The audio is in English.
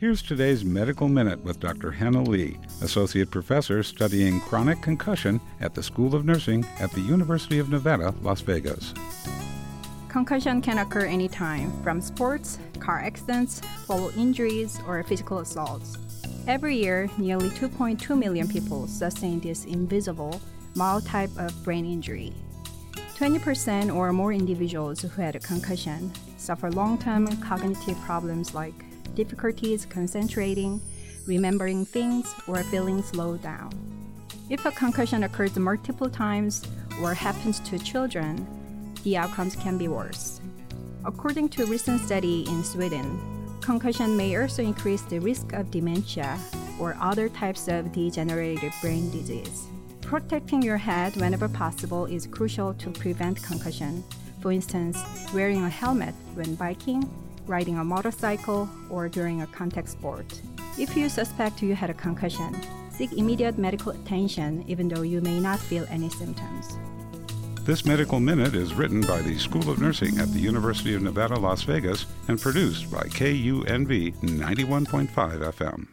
Here's today's Medical Minute with Dr. Hannah Lee, Associate Professor studying chronic concussion at the School of Nursing at the University of Nevada, Las Vegas. Concussion can occur anytime from sports, car accidents, fall injuries, or physical assaults. Every year, nearly 2.2 million people sustain this invisible, mild type of brain injury. 20% or more individuals who had a concussion suffer long term cognitive problems like difficulties concentrating, remembering things, or feeling slowed down. If a concussion occurs multiple times or happens to children, the outcomes can be worse. According to a recent study in Sweden, concussion may also increase the risk of dementia or other types of degenerative brain disease. Protecting your head whenever possible is crucial to prevent concussion. For instance, wearing a helmet when biking, riding a motorcycle, or during a contact sport. If you suspect you had a concussion, seek immediate medical attention even though you may not feel any symptoms. This Medical Minute is written by the School of Nursing at the University of Nevada, Las Vegas, and produced by KUNV 91.5 FM.